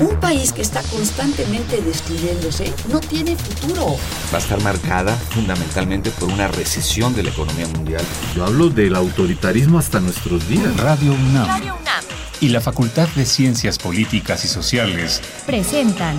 Un país que está constantemente destruyéndose no tiene futuro. Va a estar marcada fundamentalmente por una recesión de la economía mundial. Yo hablo del autoritarismo hasta nuestros días. Radio UNAM. Radio UNAM. Y la Facultad de Ciencias Políticas y Sociales presentan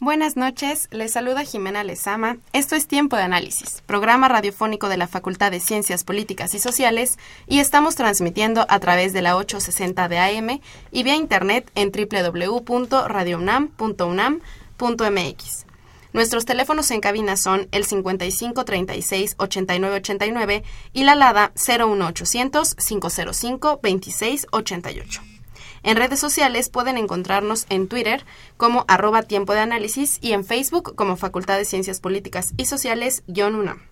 Buenas noches, les saluda Jimena Lezama. Esto es Tiempo de Análisis, programa radiofónico de la Facultad de Ciencias Políticas y Sociales, y estamos transmitiendo a través de la 860 de AM y vía internet en www.radiounam.unam.mx. Nuestros teléfonos en cabina son el 55 36 89 89 y la LADA 01800 505 26 88. En redes sociales pueden encontrarnos en Twitter como arroba tiempo de análisis y en Facebook como Facultad de Ciencias Políticas y Sociales-UNAM.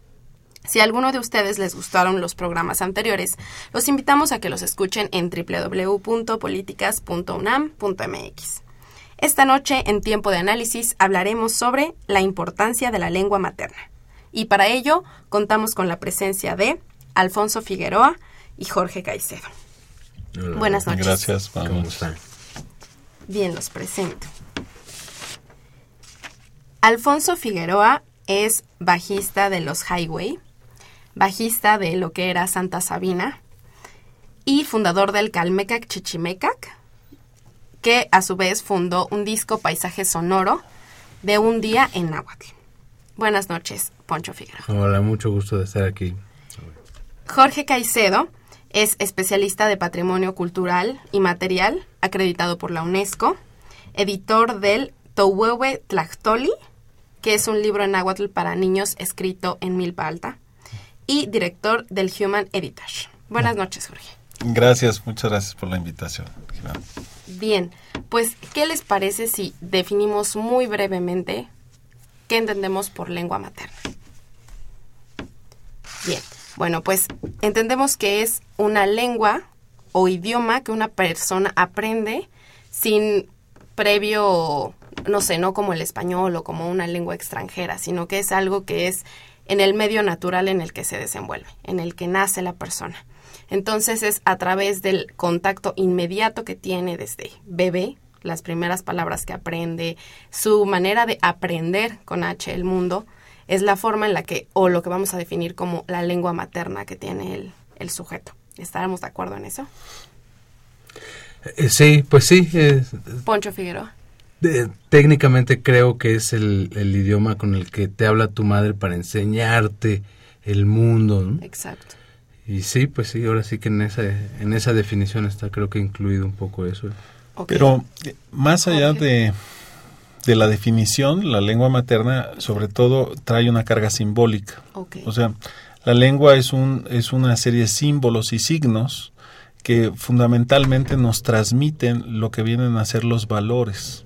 Si a alguno de ustedes les gustaron los programas anteriores, los invitamos a que los escuchen en www.políticas.unam.mx. Esta noche, en Tiempo de Análisis, hablaremos sobre la importancia de la lengua materna. Y para ello, contamos con la presencia de Alfonso Figueroa y Jorge Caicedo. Buenas noches. Gracias, vamos. Bien, los presento. Alfonso Figueroa es bajista de los Highway, bajista de lo que era Santa Sabina y fundador del Calmecac Chichimecac, que a su vez fundó un disco Paisaje Sonoro de un día en Nahuatl. Buenas noches, Poncho Figueroa. Hola, mucho gusto de estar aquí. Jorge Caicedo es especialista de patrimonio cultural y material, acreditado por la UNESCO, editor del Towehue Tlachtoli, que es un libro en náhuatl para niños escrito en milpa alta, y director del Human Editage. Buenas noches, Jorge. Gracias, muchas gracias por la invitación. Bien, pues, ¿qué les parece si definimos muy brevemente qué entendemos por lengua materna? Bien, bueno, pues entendemos que es una lengua o idioma que una persona aprende sin previo, no sé, no como el español o como una lengua extranjera, sino que es algo que es en el medio natural en el que se desenvuelve, en el que nace la persona. Entonces es a través del contacto inmediato que tiene desde bebé, las primeras palabras que aprende, su manera de aprender con H el mundo, es la forma en la que, o lo que vamos a definir como la lengua materna que tiene el, el sujeto. ¿Estaremos de acuerdo en eso? Eh, sí, pues sí. Eh, Poncho Figueroa. técnicamente creo que es el, el, idioma con el que te habla tu madre para enseñarte el mundo. ¿no? Exacto. Y sí, pues sí, ahora sí que en esa, en esa definición está creo que incluido un poco eso. Okay. Pero eh, más allá de, de la definición, la lengua materna sobre todo trae una carga simbólica. Okay. O sea, la lengua es, un, es una serie de símbolos y signos que fundamentalmente nos transmiten lo que vienen a ser los valores.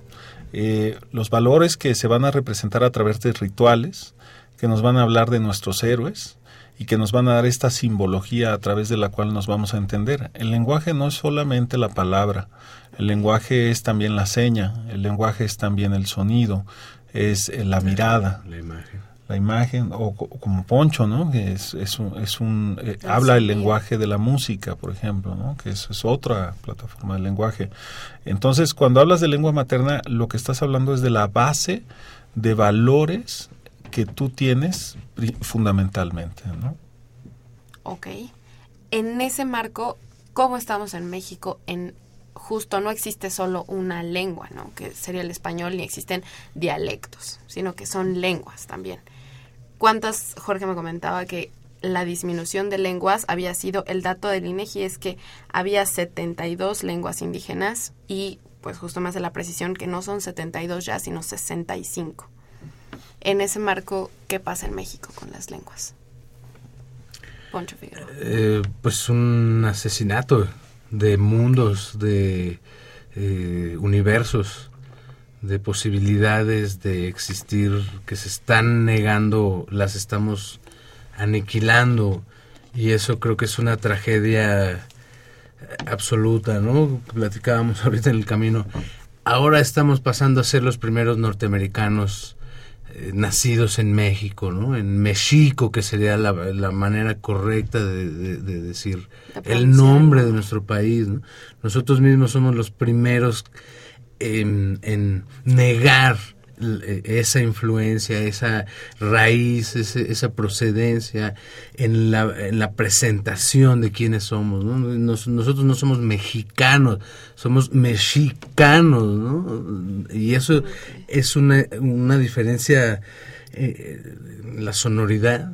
Eh, los valores que se van a representar a través de rituales, que nos van a hablar de nuestros héroes y que nos van a dar esta simbología a través de la cual nos vamos a entender. El lenguaje no es solamente la palabra, el lenguaje es también la seña, el lenguaje es también el sonido, es la mirada. La imagen la imagen, o, o, como Poncho, ¿no? Que es, es un, es un eh, habla el lenguaje de la música, por ejemplo, ¿no? Que es, es, otra plataforma de lenguaje. Entonces, cuando hablas de lengua materna, lo que estás hablando es de la base de valores que tú tienes fundamentalmente, ¿no? Ok. En ese marco, ¿cómo estamos en México en justo no existe solo una lengua, ¿no? que sería el español, ni existen dialectos, sino que son lenguas también. ¿Cuántas, Jorge me comentaba que la disminución de lenguas había sido, el dato del INEGI es que había 72 lenguas indígenas y pues justo más de la precisión que no son 72 ya, sino 65. En ese marco, ¿qué pasa en México con las lenguas? Poncho Figueroa. Eh, pues un asesinato de mundos, de eh, universos, de posibilidades de existir que se están negando, las estamos aniquilando Y eso creo que es una tragedia absoluta, ¿no? Platicábamos ahorita en el camino. Ahora estamos pasando a ser los primeros norteamericanos nacidos en México, ¿no? En México, que sería la, la manera correcta de, de, de decir el nombre de nuestro país, ¿no? Nosotros mismos somos los primeros en, en negar esa influencia, esa raíz, ese, esa procedencia en la, en la, presentación de quiénes somos. ¿no? Nos, nosotros no somos mexicanos, somos mexicanos, ¿no? Y eso es una, una diferencia eh, la sonoridad,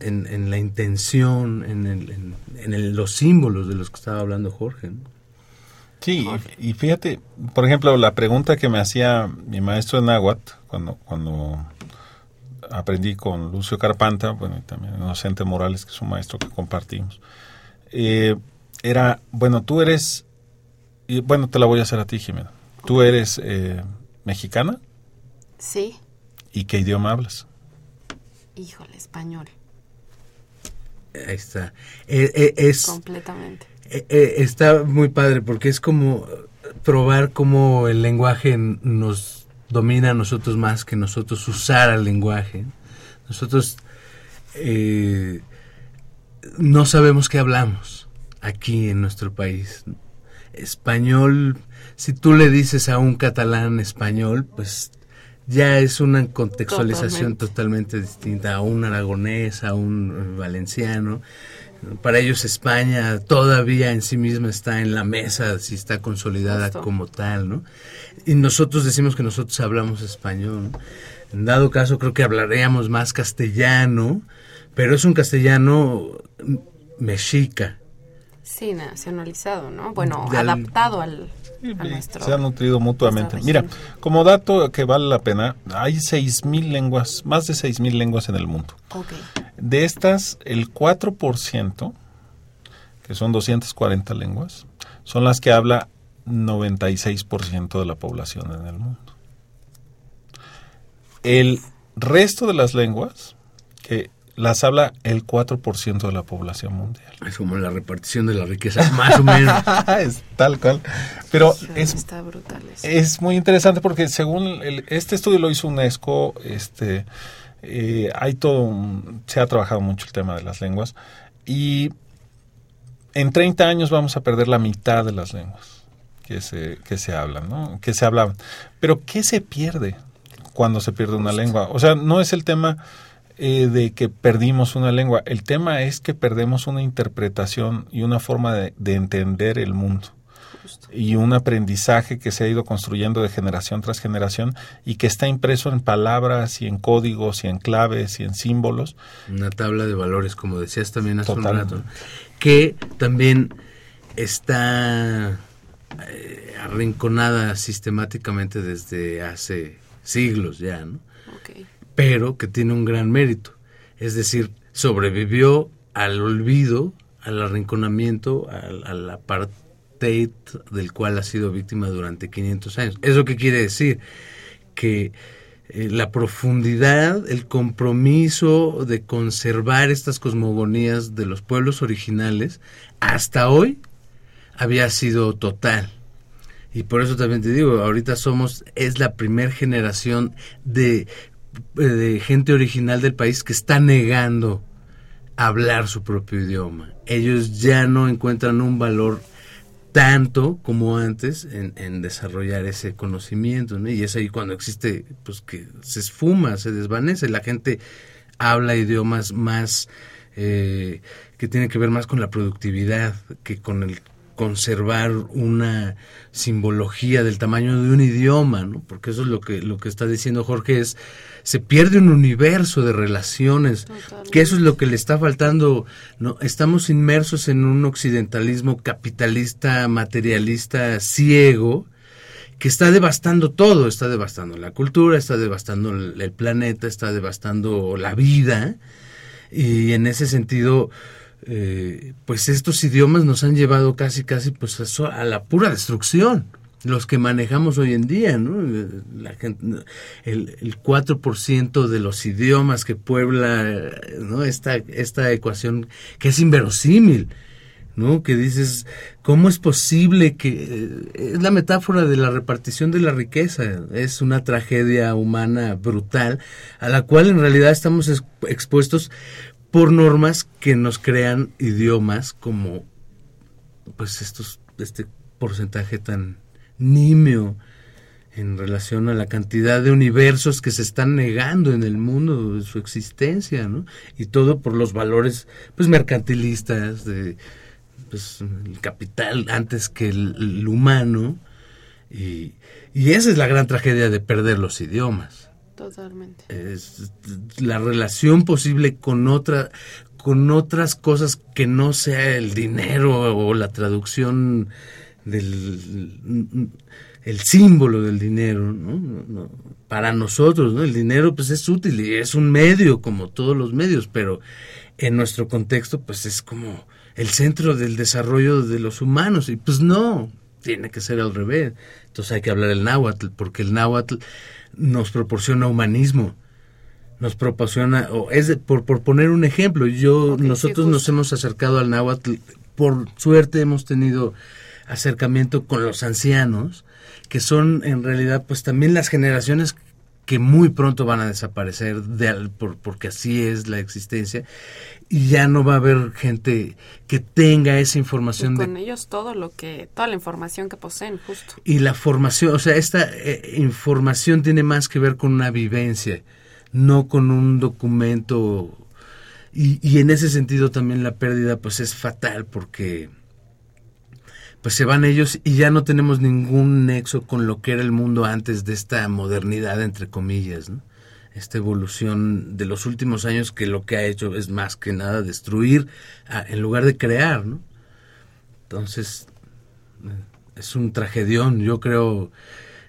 en, en, la intención, en, el, en, en el, los símbolos de los que estaba hablando Jorge. ¿no? Sí, y fíjate, por ejemplo, la pregunta que me hacía mi maestro en Náhuatl, cuando, cuando aprendí con Lucio Carpanta, bueno, y también Inocente Morales, que es un maestro que compartimos, eh, era, bueno, tú eres, y bueno, te la voy a hacer a ti, Jimena. ¿Tú eres eh, mexicana? Sí. ¿Y qué idioma hablas? Híjole, español. Ahí está. Eh, es... Completamente eh, eh, está muy padre porque es como probar cómo el lenguaje nos domina a nosotros más que nosotros usar el lenguaje. Nosotros eh, no sabemos qué hablamos aquí en nuestro país. Español, si tú le dices a un catalán español, pues ya es una contextualización totalmente, totalmente distinta a un aragonés, a un valenciano. Para ellos España todavía en sí misma está en la mesa, si está consolidada Justo. como tal, ¿no? Y nosotros decimos que nosotros hablamos español. ¿no? En dado caso creo que hablaríamos más castellano, pero es un castellano mexica. Sí, nacionalizado, ¿no? Bueno, Del, adaptado al, a nuestro... Se han nutrido mutuamente. Mira, como dato que vale la pena, hay 6.000 lenguas, más de 6.000 lenguas en el mundo. Okay. De estas, el 4%, que son 240 lenguas, son las que habla 96% de la población en el mundo. El resto de las lenguas, que las habla el 4% de la población mundial. Es como la repartición de la riqueza, más o menos. es tal cual. Pero es, está brutal eso. es muy interesante porque según el- este estudio lo hizo UNESCO, este, eh, hay todo, se ha trabajado mucho el tema de las lenguas y en 30 años vamos a perder la mitad de las lenguas que se, que se hablan. Que se hablaban. Pero ¿qué se pierde cuando se pierde una lengua? O sea, no es el tema eh, de que perdimos una lengua, el tema es que perdemos una interpretación y una forma de entender el mundo y un aprendizaje que se ha ido construyendo de generación tras generación y que está impreso en palabras y en códigos y en claves y en símbolos. Una tabla de valores, como decías también hace Total. un rato, que también está eh, arrinconada sistemáticamente desde hace siglos ya, ¿no? Pero que tiene un gran mérito. Es decir, sobrevivió al olvido, al arrinconamiento, al, al del cual ha sido víctima durante 500 años. ¿Eso qué quiere decir? Que eh, la profundidad, el compromiso de conservar estas cosmogonías de los pueblos originales, hasta hoy había sido total. Y por eso también te digo, ahorita somos, es la primer generación de, de gente original del país que está negando hablar su propio idioma. Ellos ya no encuentran un valor tanto como antes en, en desarrollar ese conocimiento, ¿no? Y es ahí cuando existe, pues que se esfuma, se desvanece, la gente habla idiomas más eh, que tienen que ver más con la productividad que con el conservar una simbología del tamaño de un idioma, ¿no? Porque eso es lo que lo que está diciendo Jorge es se pierde un universo de relaciones, Totalmente. que eso es lo que le está faltando, ¿no? Estamos inmersos en un occidentalismo capitalista, materialista, ciego, que está devastando todo, está devastando la cultura, está devastando el, planeta, está devastando la vida, y en ese sentido, eh, pues estos idiomas nos han llevado casi, casi, pues a la pura destrucción. Los que manejamos hoy en día, ¿no? La gente, el, el 4% de los idiomas que puebla, ¿no? Esta, esta ecuación que es inverosímil, ¿no? Que dices, ¿cómo es posible que... Es la metáfora de la repartición de la riqueza, es una tragedia humana brutal a la cual en realidad estamos expuestos por normas que nos crean idiomas como, pues, estos, este porcentaje tan nimio en relación a la cantidad de universos que se están negando en el mundo de su existencia, ¿no? Y todo por los valores, pues, mercantilistas, de, pues, el capital antes que el, humano, y, y, esa es la gran tragedia de perder los idiomas. Totalmente. Es la relación posible con otra, con otras cosas que no sea el dinero o la traducción del el símbolo del dinero, ¿no? Para nosotros, ¿no? El dinero pues es útil y es un medio como todos los medios, pero en nuestro contexto pues es como el centro del desarrollo de los humanos y pues no, tiene que ser al revés. Entonces hay que hablar el náhuatl porque el náhuatl nos proporciona humanismo nos proporciona o es por, por poner un ejemplo yo nosotros nos hemos acercado al náhuatl por suerte hemos tenido acercamiento con los ancianos, que son en realidad pues también las generaciones que muy pronto van a desaparecer de, por, porque así es la existencia. Y ya no va a haber gente que tenga esa información y con ellos todo lo que toda la información que poseen justo. Y la formación o sea esta eh, información tiene más que ver con una vivencia no con un documento. Y, y en ese sentido también la pérdida pues es fatal porque pues se van ellos y ya no tenemos ningún nexo con lo que era el mundo antes de esta modernidad, entre comillas, ¿no? esta evolución de los últimos años que lo que ha hecho es más que nada destruir en lugar de crear. ¿no? Entonces, eh, es un tragedión. Yo creo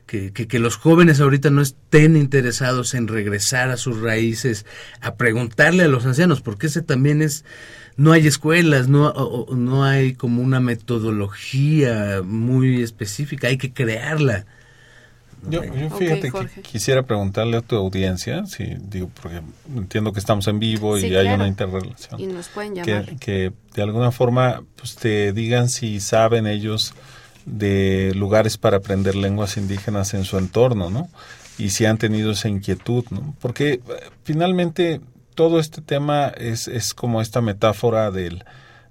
que, que, que, los jóvenes ahorita no estén interesados en regresar a sus raíces, a preguntarle a los ancianos, porque ese también es no hay escuelas, no, no hay como una metodología muy específica, hay que crearla. Yo, fíjate que quisiera preguntarle a tu audiencia, si digo, porque entiendo que estamos en vivo y hay una interrelación. Y nos pueden llamar. Que, que, de alguna forma pues, te digan si saben ellos de lugares para aprender lenguas indígenas en su entorno, ¿no? Y si han tenido esa inquietud, ¿no? Porque eh, finalmente todo este tema es, es como esta metáfora del,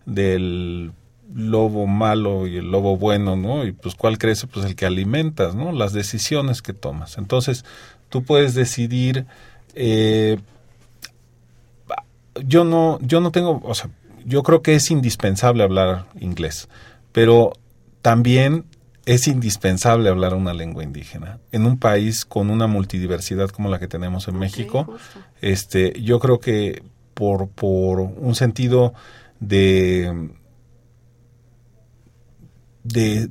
del lobo malo y el lobo bueno, ¿no? Y pues cuál crece, pues el que alimentas, ¿no? Las decisiones que tomas. Entonces, tú puedes decidir, eh, yo no, yo no tengo, o sea, yo creo que es indispensable hablar inglés, pero también es indispensable hablar una lengua indígena. En un país con una multidiversidad como la que tenemos en México, este, yo creo que por, por un sentido de, de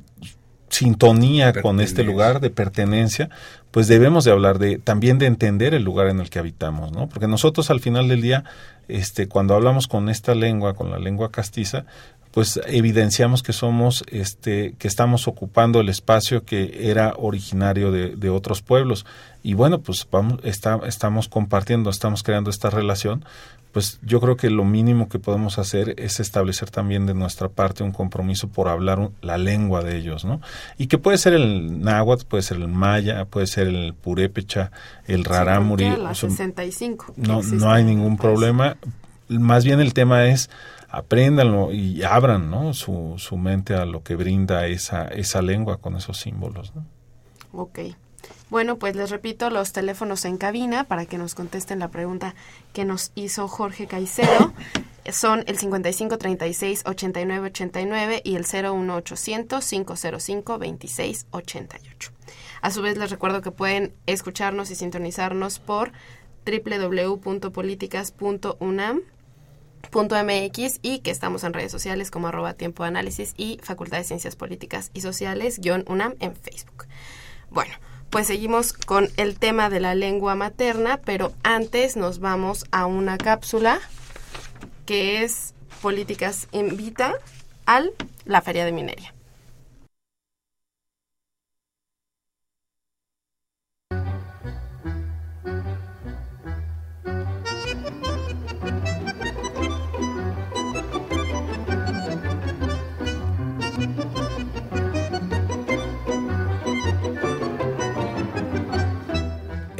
sintonía con este lugar, de pertenencia, pues debemos de hablar de también de entender el lugar en el que habitamos, ¿no? Porque nosotros al final del día, este, cuando hablamos con esta lengua, con la lengua castiza, pues evidenciamos que somos, este, que estamos ocupando el espacio que era originario de, de otros pueblos. Y bueno, pues vamos, está, estamos compartiendo, estamos creando esta relación, pues yo creo que lo mínimo que podemos hacer es establecer también de nuestra parte un compromiso por hablar la lengua de ellos, ¿no? Y que puede ser el náhuatl, puede ser el maya, puede ser el purépecha, el rarámuri. Sí, 65. No, no hay ningún problema. Más bien el tema es apréndanlo y abran ¿no? su, su mente a lo que brinda esa, esa lengua con esos símbolos. ¿no? Ok. Bueno, pues les repito los teléfonos en cabina para que nos contesten la pregunta que nos hizo Jorge Caicedo. Son el 55 36 89 89 y el 01800 505 26 88. A su vez les recuerdo que pueden escucharnos y sintonizarnos por .mx y que estamos en redes sociales como arroba tiempo de análisis y Facultad de Ciencias Políticas y Sociales guion UNAM en Facebook. Bueno, pues seguimos con el tema de la lengua materna, pero antes nos vamos a una cápsula que es Políticas invita al la Feria de Minería.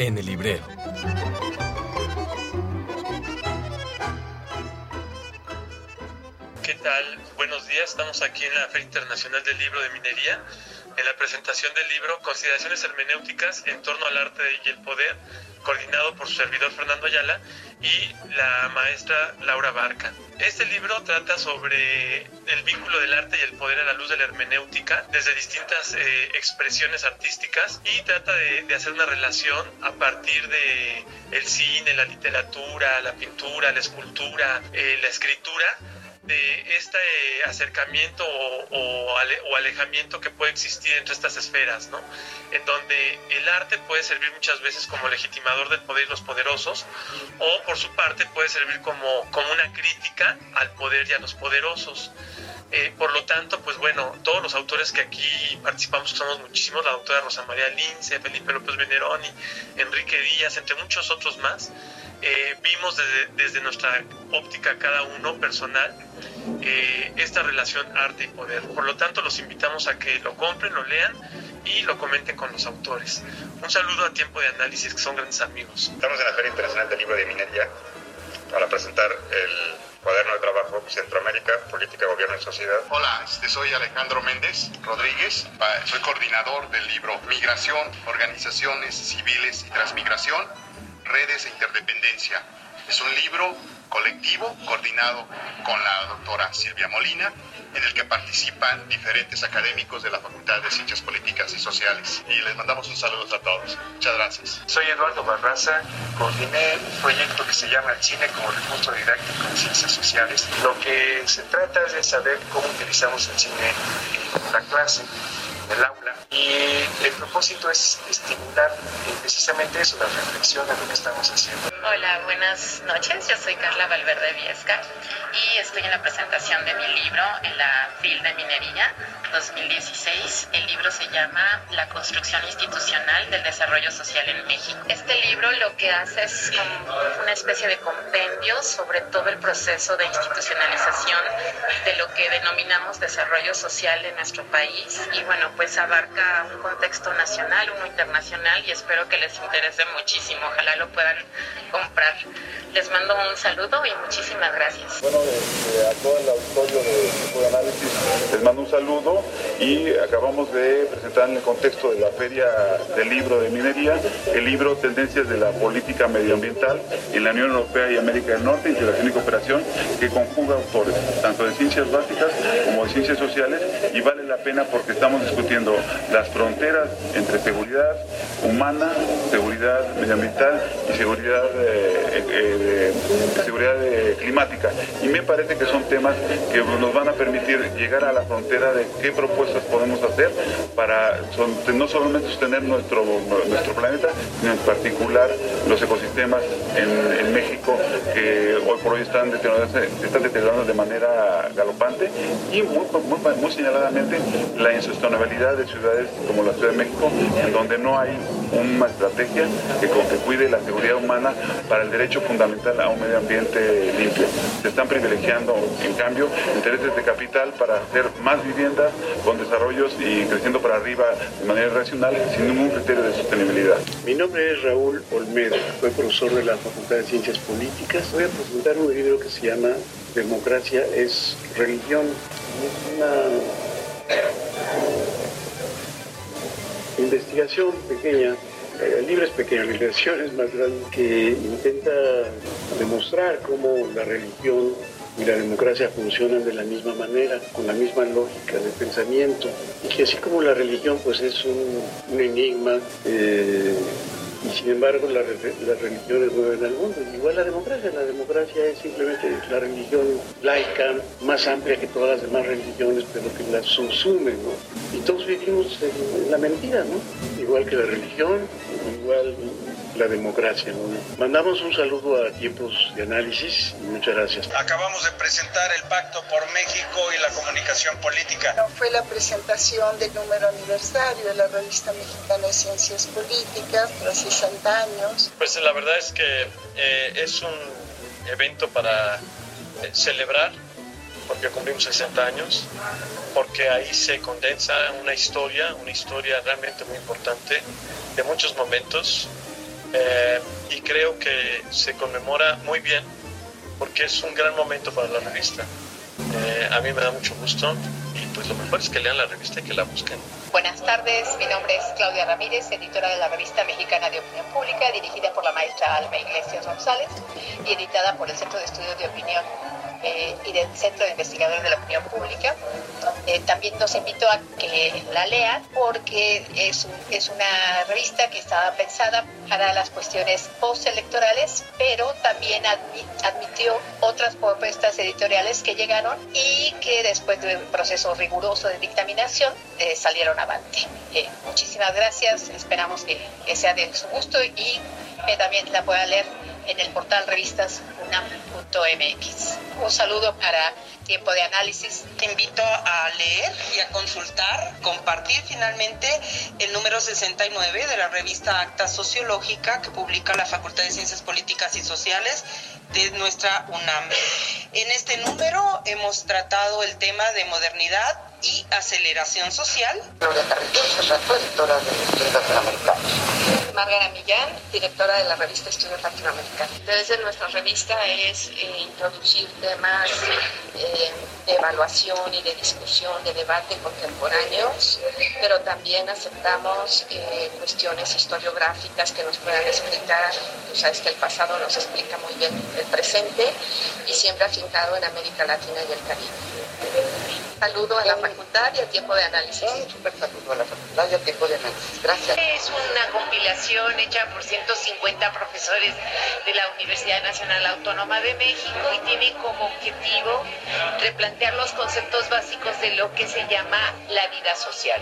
En el librero. ¿Qué tal? Buenos días. Estamos aquí en la Feria Internacional del Libro de Minería, en la presentación del libro Consideraciones hermenéuticas en torno al arte y el poder, coordinado por su servidor Fernando Ayala y la maestra Laura Barca. Este libro trata sobre el vínculo del arte y el poder a la luz de la hermenéutica desde distintas eh, expresiones artísticas y trata de, hacer una relación a partir de el cine, la literatura, la pintura, la escultura, eh, la escritura de este acercamiento o, o, ale, o, alejamiento que puede existir entre estas esferas, ¿no? En donde el arte puede servir muchas veces como legitimador del poder y los poderosos, o por su parte puede servir como, como una crítica al poder y a los poderosos. Eh, por lo tanto, pues bueno, todos los autores que aquí participamos, que somos muchísimos, la doctora Rosa María Lince, Felipe López Veneroni, Enrique Díaz, entre muchos otros más, eh, vimos desde, desde, nuestra óptica cada uno personal eh, esta relación arte y poder. Por lo tanto, los invitamos a que lo compren, lo lean y lo comenten con los autores. Un saludo a Tiempo de Análisis, que son grandes amigos. Estamos en la Feria Internacional del Libro de Minería para presentar el cuaderno de trabajo Centroamérica, Política, Gobierno y Sociedad. Hola, este, soy Alejandro Méndez Rodríguez, soy coordinador del libro Migración, Organizaciones Civiles y Transmigración, Redes e Interdependencia. Es un libro colectivo coordinado con la doctora Silvia Molina, en el que participan diferentes académicos de la Facultad de Ciencias Políticas y Sociales. Y les mandamos un saludo a todos. Muchas gracias. Soy Eduardo Barraza, coordiné un proyecto que se llama El Cine como Recurso Didáctico en Ciencias Sociales. Lo que se trata es de saber cómo utilizamos el cine en la clase, en el aula, y el propósito es estimular precisamente eso, la reflexión de lo que estamos haciendo. Hola, buenas noches. Yo soy Carla Valverde Viesca y estoy en la presentación de mi libro en la FIL de Minería 2016. El libro se llama La construcción institucional del desarrollo social en México. Este libro lo que hace es como una especie de compendio sobre todo el proceso de institucionalización de lo que denominamos desarrollo social en nuestro país y bueno, pues abarca un contexto nacional, uno internacional y espero que les interese muchísimo. Ojalá lo puedan comprar. Les mando un saludo y muchísimas gracias. Bueno, eh, a todo el auditorio de de Análisis les mando un saludo y acabamos de presentar en el contexto de la Feria del Libro de Minería el libro Tendencias de la Política Medioambiental en la Unión Europea y América del Norte, Integración y Cooperación, que conjuga autores tanto de ciencias básicas como de ciencias sociales y vale la pena porque estamos discutiendo las fronteras entre seguridad humana, seguridad medioambiental y seguridad, eh, eh, seguridad eh, climática. Y me parece que son temas que nos van a permitir llegar a la frontera de qué propuestas podemos hacer para no solamente sostener nuestro, nuestro planeta, sino en particular los ecosistemas en, México que hoy por hoy están deteriorándose, están deteriorando de manera galopante y muy señaladamente la insostenibilidad de ciudades como la Ciudad de México, en donde no hay una estrategia que, cuide la seguridad humana para el derecho fundamental a un medio ambiente limpio. Se están privilegiando, en cambio, intereses de capital para hacer más viviendas con desarrollos y creciendo para arriba de manera racional sin ningún criterio de sostenibilidad. Mi nombre es Raúl Olmedo, soy profesor de la Facultad de Ciencias Políticas. Voy a presentar un libro que se llama Democracia es religión. Es una investigación pequeña, el libro es más grande, que intenta demostrar cómo la religión y la democracia funcionan de la misma manera, con la misma lógica de pensamiento, y que así como la religión pues es un, enigma, eh, sin embargo la, las religiones mueven al mundo. Igual la democracia, la democracia es simplemente la religión laica más amplia que todas las demás religiones, pero que la subsume, ¿no? Y todos vivimos en la mentira, ¿no? Igual que la religión, igual la democracia. ¿no? Mandamos un saludo a tiempos de análisis y muchas gracias. Acabamos de presentar el Pacto por México y la comunicación política. No, fue la presentación del número aniversario de la revista mexicana de ciencias políticas, tras 60 años. Pues la verdad es que eh, es un evento para eh, celebrar porque cumplimos 60 años, porque ahí se condensa una historia, una historia realmente muy importante, de muchos momentos eh, y creo que se conmemora muy bien porque es un gran momento para la revista. Eh, a mí me da mucho gusto y pues lo mejor es que lean la revista y que la busquen. Buenas tardes, mi nombre es Claudia Ramírez, editora de la revista mexicana de opinión pública, dirigida por la maestra Alma Iglesias González y editada por el Centro de Estudios de Opinión eh, y del Centro de Investigadores de la Opinión Pública. Eh, también los invito a que la lean porque es, es una revista que estaba pensada para las cuestiones postelectorales, pero también admitió otras propuestas editoriales que llegaron y que después de un proceso riguroso de dictaminación eh, salieron avante. muchísimas gracias, esperamos que, sea de su gusto y también la pueda leer en el portal revistasunam.mx. Un saludo para Tiempo de Análisis. Te invito a leer y a consultar, compartir finalmente el número 69 de la revista Acta Sociológica que publica la Facultad de Ciencias Políticas y Sociales de nuestra UNAM. En este número hemos tratado el tema de modernidad y aceleración social. Gloria Carrillo, de Estudios Margarita Millán, directora de la revista Estudios Latinoamericanos. Desde nuestra revista es eh, introducir temas eh, de evaluación y de discusión, de debate contemporáneos, pero también aceptamos eh, cuestiones historiográficas que nos puedan explicar, tú sabes que el pasado nos explica muy bien el presente y siempre afincado en América Latina y el Caribe saludo a la facultad y al tiempo de análisis. Un super saludo a la facultad y al tiempo de análisis. Gracias. Es una compilación hecha por 150 profesores de la Universidad Nacional Autónoma de México y tiene como objetivo replantear los conceptos básicos de lo que se llama la vida social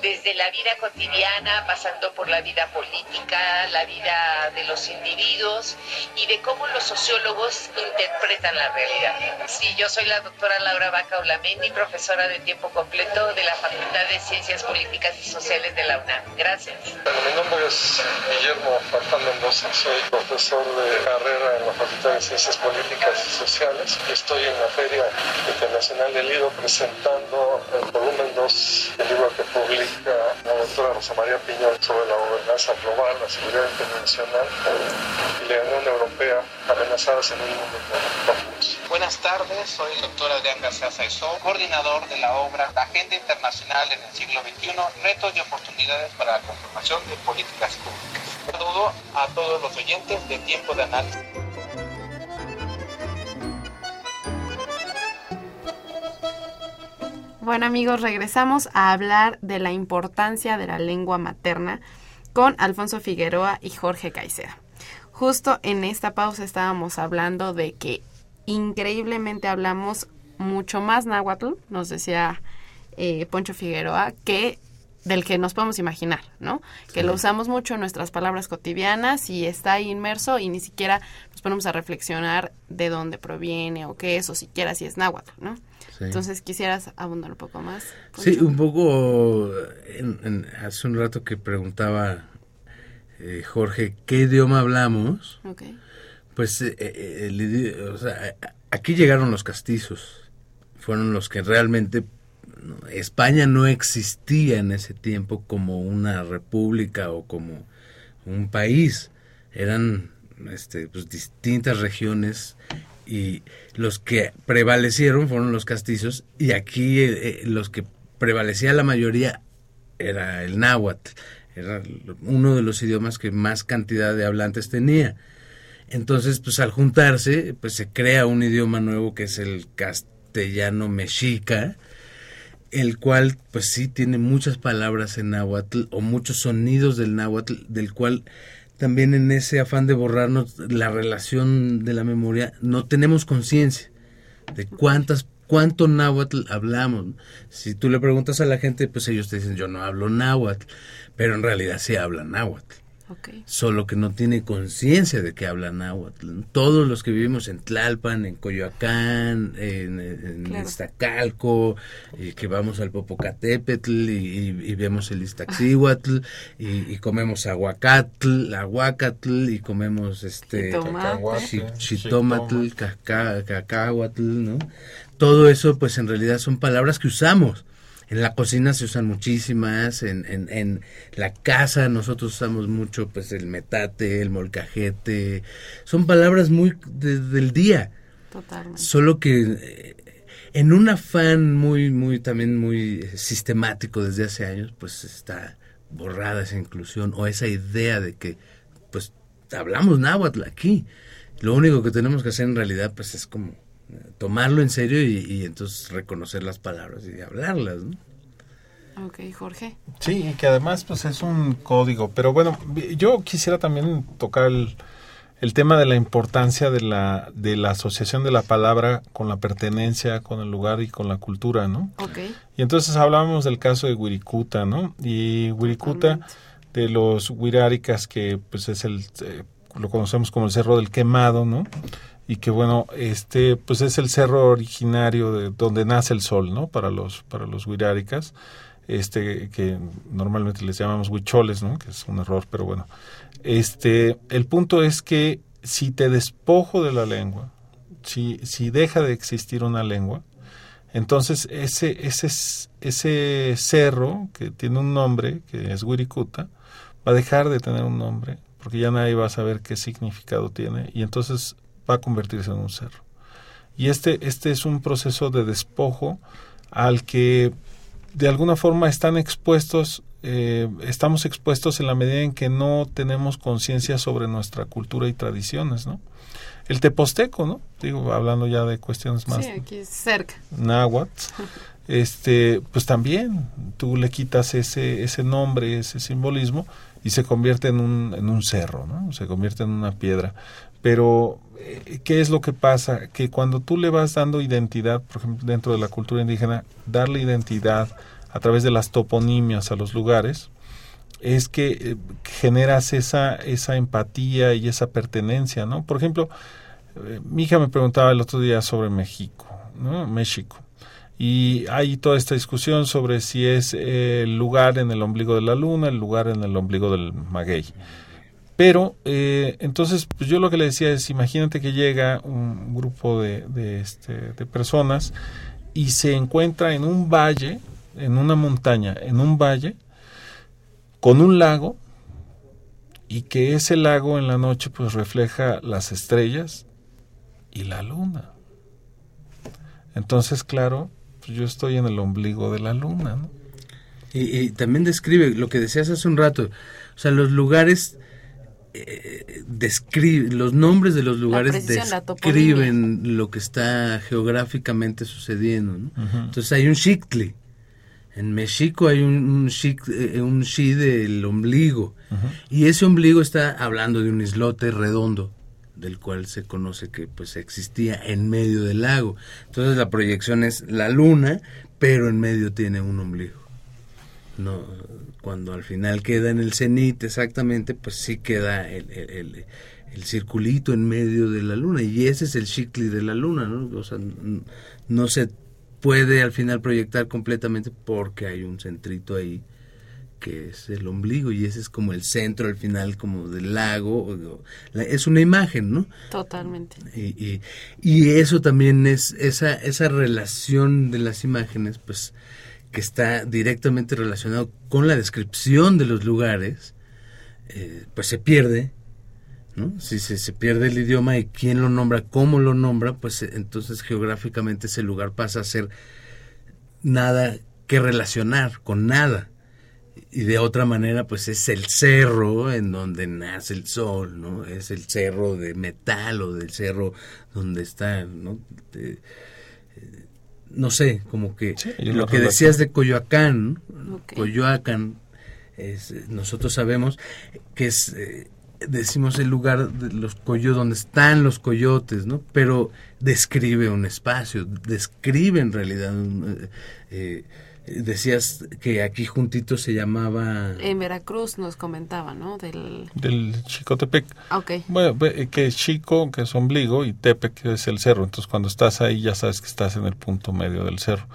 desde la vida cotidiana, pasando por la vida política, la vida de los individuos y de cómo los sociólogos interpretan la realidad. Sí, yo soy la doctora Laura Baca Olamendi, profesora de tiempo completo de la Facultad de Ciencias Políticas y Sociales de la UNAM. Gracias. mi nombre es Guillermo Farfán Mendoza, soy profesor de carrera en la Facultad de Ciencias Políticas y Sociales. Estoy en la Feria Internacional del Libro presentando el volumen 2 del libro que publica la doctora Rosa María Piñón sobre la gobernanza global, la seguridad internacional y la Unión Europea amenazadas en un mundo confuso. Buenas tardes, soy el doctor Adrián García Saizó, coordinador de la obra La Agenda Internacional en el siglo XXI, retos y oportunidades para la conformación de políticas públicas. Saludo a todos los oyentes de Tiempo de Análisis. Bueno amigos, regresamos a hablar de la importancia de la lengua materna con Alfonso Figueroa y Jorge Caicedo. Justo en esta pausa estábamos hablando de que increíblemente hablamos mucho más náhuatl, nos decía eh, Poncho Figueroa, que del que nos podemos imaginar, ¿no? Que lo usamos mucho en nuestras palabras cotidianas y está ahí inmerso y ni siquiera nos ponemos a reflexionar de dónde proviene o qué es o siquiera si es náhuatl, ¿no? Entonces, ¿quisieras abundar un poco más? Sí, un poco, hace un rato que preguntaba eh, Jorge, ¿qué idioma hablamos? Pues eh, eh, aquí llegaron los castizos, fueron los que realmente España no existía en ese tiempo como una república o como un país, eran este, pues, distintas regiones y los que prevalecieron fueron los castizos y aquí eh, eh, los que prevalecía la mayoría era el náhuatl, era uno de los idiomas que más cantidad de hablantes tenía. Entonces, pues al juntarse, pues se crea un idioma nuevo que es el castellano mexica, el cual pues sí tiene muchas palabras en náhuatl o muchos sonidos del náhuatl, del cual también en ese afán de borrarnos la relación de la memoria, no tenemos conciencia de cuántas cuánto náhuatl hablamos. Si tú le preguntas a la gente, pues ellos te dicen, yo no hablo náhuatl, pero en realidad sí hablan náhuatl. Solo que no tiene conciencia de que habla náhuatl. Todos los que vivimos en Tlalpan, en Coyoacán, en, en Iztacalco, y que vamos al Popocatépetl y, vemos el Iztaccíhuatl y, comemos aguacatl, aguacatl y comemos este chitomatl, cacahuatl, ¿no? Todo eso pues en realidad son palabras que usamos En la cocina se usan muchísimas, en, en, en la casa nosotros usamos mucho pues el metate, el molcajete, son palabras muy del día. Totalmente. Solo que eh, en un afán muy, muy, también muy sistemático desde hace años, pues está borrada esa inclusión o esa idea de que pues hablamos náhuatl aquí. Lo único que tenemos que hacer en realidad pues es como tomarlo en serio y, entonces reconocer las palabras y hablarlas, ¿no? Ok, Jorge. Sí, y que además pues es un código, pero bueno, yo quisiera también tocar el, el tema de la importancia de la, de la asociación de la palabra con la pertenencia, con el lugar y con la cultura, ¿no? Ok. Y entonces hablábamos del caso de Wirikuta, ¿no? Y Wirikuta, de los Wiráricas, que pues es el, eh, lo conocemos como el Cerro del Quemado, ¿no? Y que bueno, este pues es el cerro originario de donde nace el sol, ¿no? Para los para los huiráricas, este que normalmente les llamamos huicholes, ¿no? Que es un error, pero bueno. Este, el punto es que si te despojo de la lengua, si si deja de existir una lengua, entonces ese ese ese cerro que tiene un nombre, que es Wirikuta, va a dejar de tener un nombre porque ya nadie va a saber qué significado tiene y entonces va a convertirse en un cerro. Y este, este es un proceso de despojo al que de alguna forma están expuestos, eh, estamos expuestos en la medida en que no tenemos conciencia sobre nuestra cultura y tradiciones, ¿no? El teposteco, ¿no? Digo, hablando ya de cuestiones más... Sí, aquí cerca. Náhuatl. este, pues también tú le quitas ese, ese nombre, ese simbolismo y se convierte en un, en un cerro, ¿no? Se convierte en una piedra. Pero, ¿qué es lo que pasa? Que cuando tú le vas dando identidad, por ejemplo, dentro de la cultura indígena, darle identidad a través de las toponimias a los lugares, es que eh, generas esa, esa empatía y esa pertenencia, ¿no? Por ejemplo, eh, mi hija me preguntaba el otro día sobre México, ¿no? México. Y hay toda esta discusión sobre si es el lugar en el ombligo de la luna, el lugar en el ombligo del maguey. Pero eh, entonces, pues yo lo que le decía es, imagínate que llega un grupo de, de, este, de personas y se encuentra en un valle, en una montaña, en un valle, con un lago, y que ese lago en la noche pues refleja las estrellas y la luna. Entonces, claro, pues yo estoy en el ombligo de la luna, ¿no? Y, y también describe lo que decías hace un rato, o sea, los lugares describe, los nombres de los lugares describen lo que está geográficamente sucediendo. Entonces hay un Xictli. En México hay un, un, eh, un Xi del ombligo. Y ese ombligo está hablando de un islote redondo del cual se conoce que pues existía en medio del lago. Entonces la proyección es la luna, pero en medio tiene un ombligo. No, cuando al final queda en el cenit exactamente, pues sí queda el, el, el, circulito en medio de la luna y ese es el chicli de la luna, ¿no? O sea, no se puede al final proyectar completamente porque hay un centrito ahí que es el ombligo y ese es como el centro al final como del lago es una imagen no totalmente y, y, y, eso también es esa esa relación de las imágenes pues que está directamente relacionado con la descripción de los lugares, eh, pues se pierde, ¿no? Si se, se, pierde el idioma y quién lo nombra, cómo lo nombra, pues eh, entonces geográficamente ese lugar pasa a ser nada que relacionar con nada. Y de otra manera, pues es el cerro en donde nace el sol, ¿no? Es el cerro de metal o del cerro donde está, ¿no? No sé, como que lo que decías de Coyoacán, Coyoacán, es, nosotros sabemos que es, eh, decimos el lugar de los coyotes, donde están los coyotes, ¿no? Pero describe un espacio, describe en realidad eh, eh, decías que aquí juntito se llamaba... En Veracruz nos comentaba, ¿no? Del... Del Chicotepec. Ah, ok. Bueno, que es Chico, que es ombligo, y Tepec, que es el cerro. Entonces, cuando estás ahí, ya sabes que estás en el punto medio del cerro.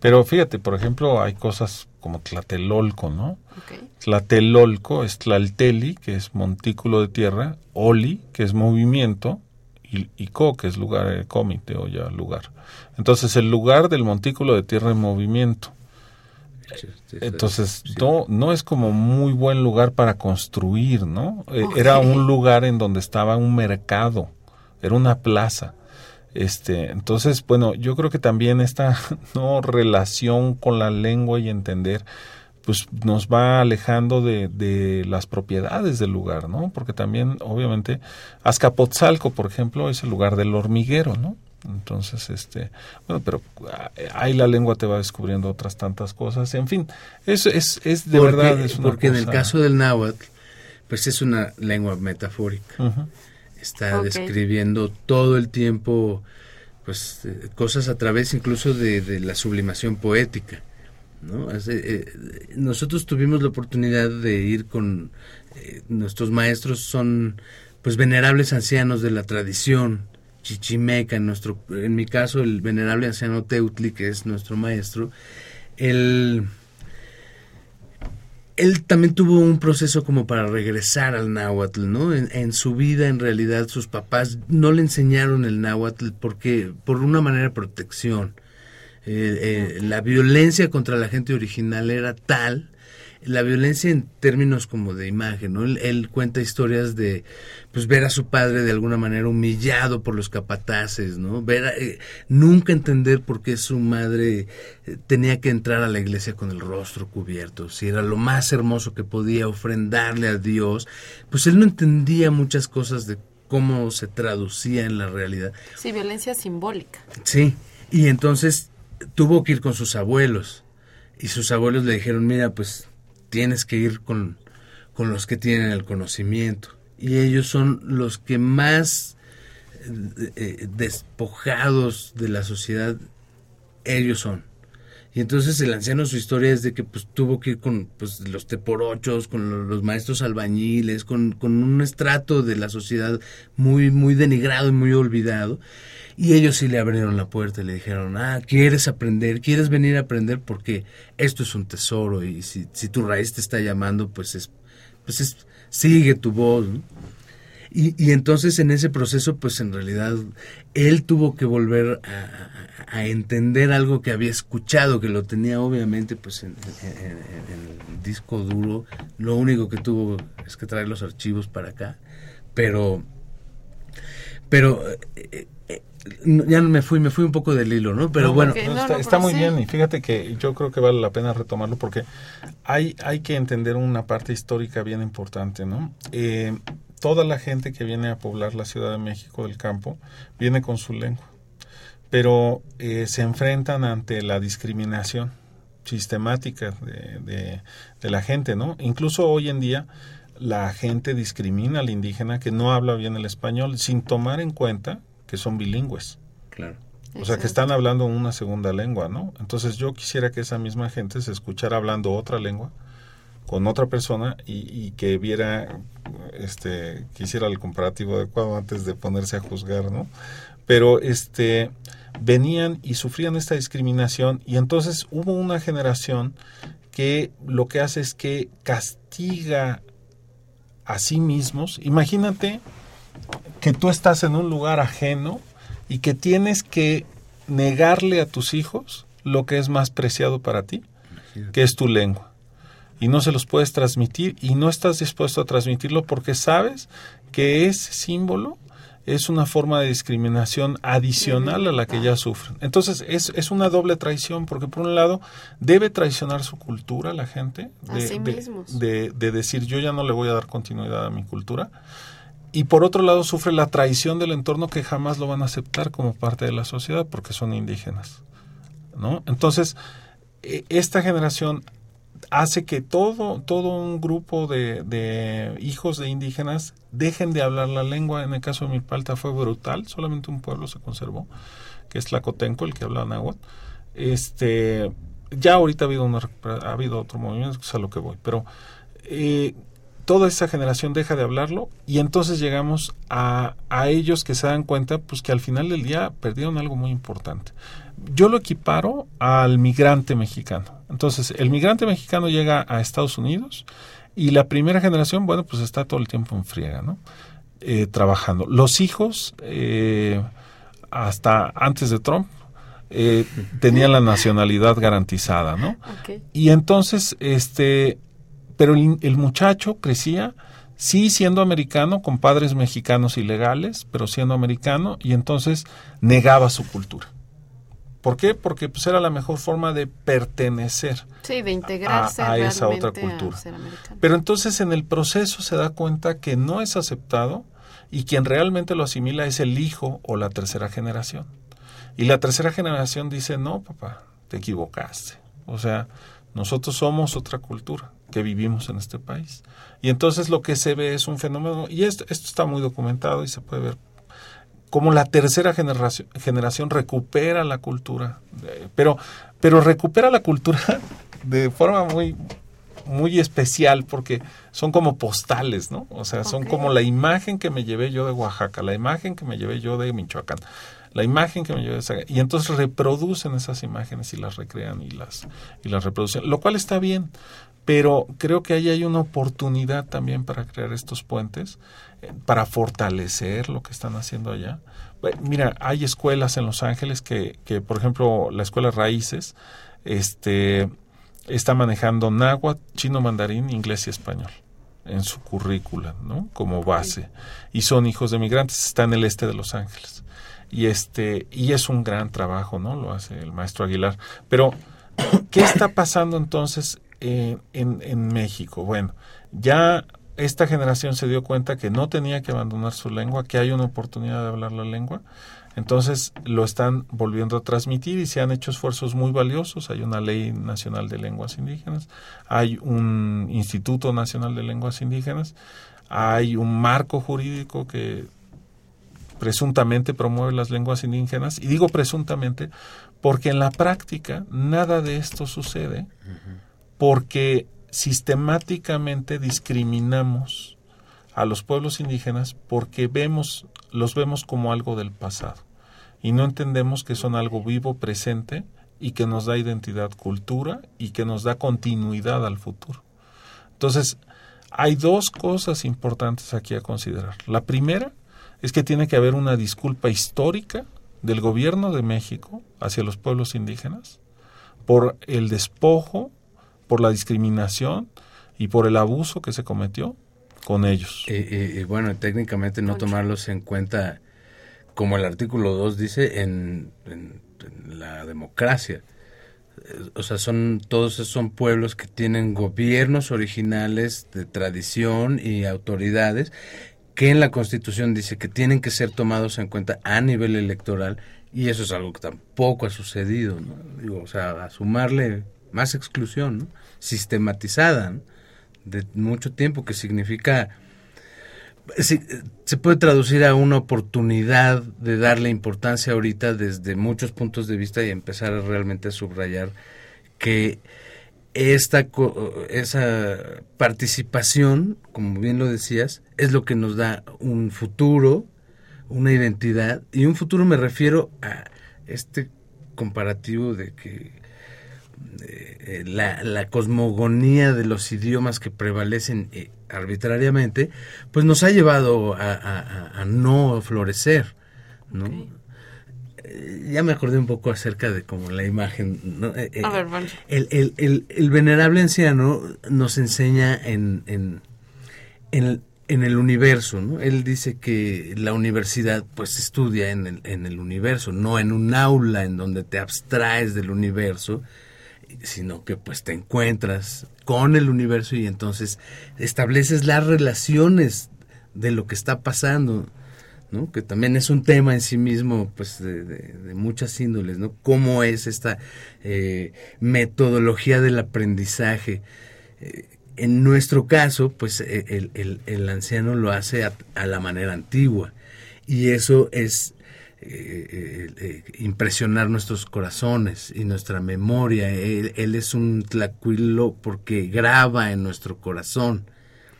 Pero fíjate, por ejemplo, hay cosas como Tlatelolco, ¿no? Okay. Tlatelolco es Tlalteli, que es montículo de tierra, Oli, que es movimiento, y, y Co, que es lugar, eh, comité o ya lugar. Entonces, el lugar del montículo de tierra en movimiento Entonces, no, no es como muy buen lugar para construir, ¿no? Eh, era un lugar en donde estaba un mercado, era una plaza. Este, entonces, bueno, yo creo que también esta no relación con la lengua y entender pues nos va alejando de, de, las propiedades del lugar, ¿no? Porque también, obviamente, Azcapotzalco, por ejemplo, es el lugar del hormiguero, ¿no? Entonces, este, bueno, pero ah, ahí la lengua te va descubriendo otras tantas cosas. En fin, es, es, es de verdad. Es porque en el caso del náhuatl, pues es una lengua metafórica. Está describiendo todo el tiempo, pues, eh, cosas a través incluso de, de la sublimación poética. ¿no? Eh, nosotros tuvimos la oportunidad de ir con eh, nuestros maestros son pues venerables ancianos de la tradición chichimeca en nuestro en mi caso el venerable anciano Teutli que es nuestro maestro él él también tuvo un proceso como para regresar al náhuatl, ¿no? En, en, su vida, en realidad, sus papás no le enseñaron el náhuatl porque, por una manera de protección. Eh, eh, la violencia contra la gente original era tal, la violencia en términos como de imagen, ¿no? Él, cuenta historias de, pues, ver a su padre de alguna manera humillado por los capataces, ¿no? Ver, eh, nunca entender por qué su madre tenía que entrar a la iglesia con el rostro cubierto, si era lo más hermoso que podía ofrendarle a Dios, pues él no entendía muchas cosas de cómo se traducía en la realidad. Sí, violencia simbólica. Sí, y entonces tuvo que ir con sus abuelos y sus abuelos le dijeron, mira, pues tienes que ir con, con los que tienen el conocimiento. Y ellos son los que más eh, eh, despojados de la sociedad, ellos son. Y entonces el anciano su historia es de que pues tuvo que ir con pues los teporochos, con los, maestros albañiles, con, con, un estrato de la sociedad muy, muy denigrado y muy olvidado. Y ellos sí le abrieron la puerta y le dijeron, ah, ¿quieres aprender? ¿Quieres venir a aprender? Porque esto es un tesoro y si, si tu raíz te está llamando, pues es, pues es, sigue tu voz. Y, y, entonces en ese proceso, pues en realidad él tuvo que volver a, a, entender algo que había escuchado, que lo tenía obviamente pues en, en, el disco duro. Lo único que tuvo es que traer los archivos para acá. Pero, pero eh, ya me fui, me fui un poco del hilo, ¿no? Pero bueno. está, muy bien y fíjate que yo creo que vale la pena retomarlo porque hay, hay que entender una parte histórica bien importante, ¿no? Eh, toda la gente que viene a poblar la Ciudad de México del campo viene con su lengua, pero eh, se enfrentan ante la discriminación sistemática de, de la gente, ¿no? Incluso hoy en día la gente discrimina al indígena que no habla bien el español sin tomar en cuenta que son bilingües. Claro. O sea, que están hablando una segunda lengua, ¿no? Entonces yo quisiera que esa misma gente se escuchara hablando otra lengua con otra persona y, que viera, este, quisiera el comparativo adecuado antes de ponerse a juzgar, ¿no? Pero, este, venían y sufrían esta discriminación y entonces hubo una generación que lo que hace es que castiga a sí mismos. Imagínate que tú estás en un lugar ajeno y que tienes que negarle a tus hijos lo que es más preciado para ti, que es tu lengua. Y no se los puedes transmitir y no estás dispuesto a transmitirlo porque sabes que ese símbolo es una forma de discriminación adicional a la que ya sufren. Entonces es, es una doble traición porque por un lado debe traicionar su cultura la gente de, de decir yo ya no le voy a dar continuidad a mi cultura y por otro lado sufre la traición del entorno que jamás lo van a aceptar como parte de la sociedad porque son indígenas. ¿no? Entonces, e, esta generación hace que todo, todo un grupo de, hijos de indígenas dejen de hablar la lengua. En el caso de Milpalta fue brutal, solamente un pueblo se conservó, que es Tlacotenco, el que habla náhuatl. Este, ya ahorita ha habido, una, ha habido otro movimiento, es a lo que voy, pero eh, toda esa generación deja de hablarlo y entonces llegamos a, a, ellos que se dan cuenta pues que al final del día perdieron algo muy importante. Yo lo equiparo al migrante mexicano. Entonces, el migrante mexicano llega a Estados Unidos y la primera generación, bueno, pues está todo el tiempo en friega, ¿no? Eh, trabajando. Los hijos, eh, hasta antes de Trump, eh, tenían la nacionalidad garantizada, ¿no? Y entonces, este, pero el, muchacho crecía, sí siendo americano, con padres mexicanos ilegales, pero siendo americano, y entonces negaba su cultura. ¿Por qué? Porque pues era la mejor forma de pertenecer sí, de integrarse a, esa otra cultura. Pero entonces en el proceso se da cuenta que no es aceptado y quien realmente lo asimila es el hijo o la tercera generación. Y la tercera generación dice, no, papá, te equivocaste. O sea, nosotros somos otra cultura que vivimos en este país. Y entonces lo que se ve es un fenómeno, y esto, esto está muy documentado y se puede ver cómo la tercera generación, generación recupera la cultura, pero, pero recupera la cultura de forma muy, muy especial porque son como postales, ¿no? O sea, son como la imagen que me llevé yo de Oaxaca, la imagen que me llevé yo de Michoacán la imagen que me llevé esa, y entonces reproducen esas imágenes y las recrean y las y las reproducen, lo cual está bien, pero creo que ahí hay una oportunidad también para crear estos puentes, eh, para fortalecer lo que están haciendo allá. Mira, hay escuelas en Los Ángeles que, que por ejemplo, la escuela Raíces, este está manejando náhuatl, chino mandarín, inglés y español en su currícula, ¿no? Como base. Y son hijos de migrantes, está en el este de Los Ángeles y este y es un gran trabajo no lo hace el maestro Aguilar pero qué está pasando entonces en, en México. Bueno ya esta generación se dio cuenta que no tenía que abandonar su lengua que hay una oportunidad de hablar la lengua. Entonces lo están volviendo a transmitir y se han hecho esfuerzos muy valiosos. Hay una ley nacional de lenguas indígenas, hay un Instituto Nacional de Lenguas Indígenas, hay un marco jurídico que presuntamente promueve las lenguas indígenas, y digo presuntamente porque en la práctica nada de esto sucede, porque sistemáticamente discriminamos a los pueblos indígenas porque vemos, los vemos como algo del pasado y no entendemos que son algo vivo, presente y que nos da identidad, cultura y que nos da continuidad al futuro. Entonces, hay dos cosas importantes aquí a considerar. La primera es que tiene que haber una disculpa histórica del gobierno de México hacia los pueblos indígenas por el despojo, por la discriminación y por el abuso que se cometió con ellos. Y, bueno, técnicamente no tomarlos en cuenta, como el artículo 2 dice, en, en, la democracia. O sea, son todos son pueblos que tienen gobiernos originales de tradición y autoridades que en la Constitución dice que tienen que ser tomados en cuenta a nivel electoral y eso es algo que tampoco ha sucedido, ¿no? Digo, o sea, a sumarle más exclusión, sistematizada, de mucho tiempo, que significa se puede traducir a una oportunidad de darle importancia ahorita desde muchos puntos de vista y empezar realmente a subrayar que esta esa participación, como bien lo decías, es lo que nos da un futuro, una identidad. Y un futuro me refiero a este comparativo de que eh, la, cosmogonía de los idiomas que prevalecen eh, arbitrariamente, pues nos ha llevado a, no florecer, ¿no? Eh, ya me acordé un poco acerca de como la imagen. Eh, eh, el, el, el, venerable anciano nos enseña en, en, en, en, el universo, ¿no? Él dice que la universidad pues estudia en el, en el universo, no en un aula en donde te abstraes del universo, sino que pues te encuentras con el universo y entonces estableces las relaciones de lo que está pasando ¿no? que también es un tema en sí mismo pues de, muchas índoles, ¿no? cómo es esta eh, metodología del aprendizaje. Eh, en nuestro caso, pues e, el, anciano lo hace a, la manera antigua y eso es eh, impresionar nuestros corazones y nuestra memoria. Él, es un tlacuilo porque graba en nuestro corazón.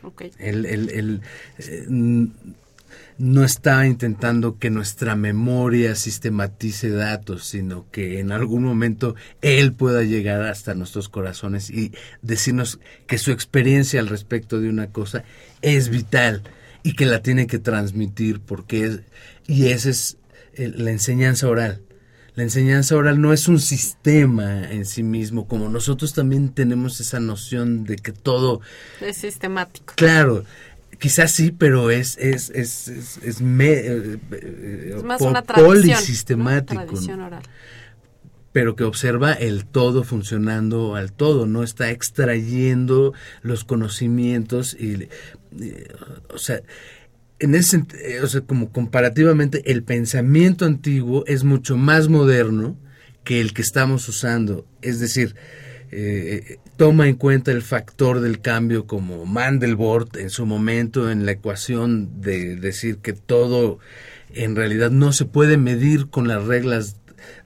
Okay. Él, él, no está intentando que nuestra memoria sistematice datos, sino que en algún momento Él pueda llegar hasta nuestros corazones y decirnos que su experiencia al respecto de una cosa es vital y que la tiene que transmitir porque es, y esa es la enseñanza oral. La enseñanza oral no es un sistema en sí mismo, como nosotros también tenemos esa noción de que todo... Es sistemático. Claro, quizás sí, pero es es es es, es, me, eh, eh, Es más una polisistemático. Tradición oral. pero que observa el todo funcionando al todo, no está extrayendo los conocimientos y, eh, o sea, en ese eh, o sea, como comparativamente el pensamiento antiguo es mucho más moderno que el que estamos usando, es decir, eh, toma en cuenta el factor del cambio como Mandelbrot en su momento en la ecuación de decir que todo en realidad no se puede medir con las reglas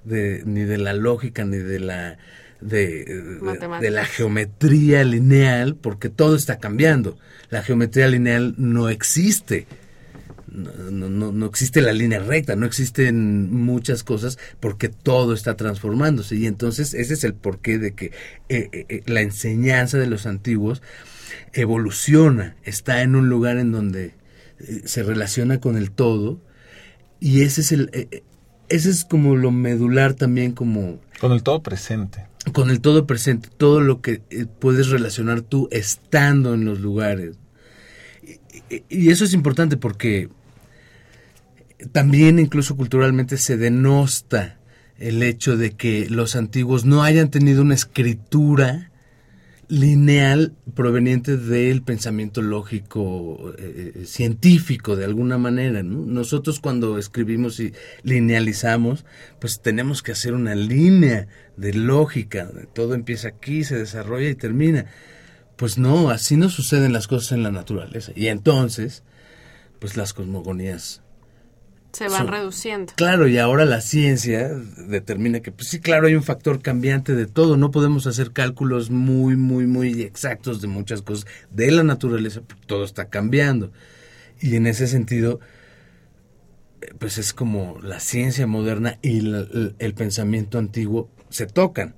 de, ni de la lógica ni de la de, de- de la geometría lineal porque todo está cambiando. La geometría lineal no existe no, no, no- existe la línea recta, no existen muchas cosas porque todo está transformándose. Y entonces ese es el porqué de que eh, eh, eh, la enseñanza de los antiguos evoluciona, está en un lugar en donde se relaciona con el todo y ese es el... eh, ese es como lo medular también como Con el todo presente. con el todo presente, todo lo que puedes relacionar tú estando en los lugares. Y, y- y eso es importante porque también incluso culturalmente se denosta el hecho de que los antiguos no hayan tenido una escritura lineal proveniente del pensamiento lógico eh, eh, científico de alguna manera. ¿no? Nosotros cuando escribimos y linealizamos, pues tenemos que hacer una línea de lógica. Todo empieza aquí, se desarrolla y termina. Pues no, así no suceden las cosas en la naturaleza. Y entonces, pues las cosmogonías Se van reduciendo. Claro, y ahora la ciencia determina que, pues sí, claro, hay un factor cambiante de todo. No podemos hacer cálculos muy, muy, muy exactos de muchas cosas de la naturaleza, porque todo está cambiando. Y en ese sentido, pues es como la ciencia moderna y el, el pensamiento antiguo se tocan.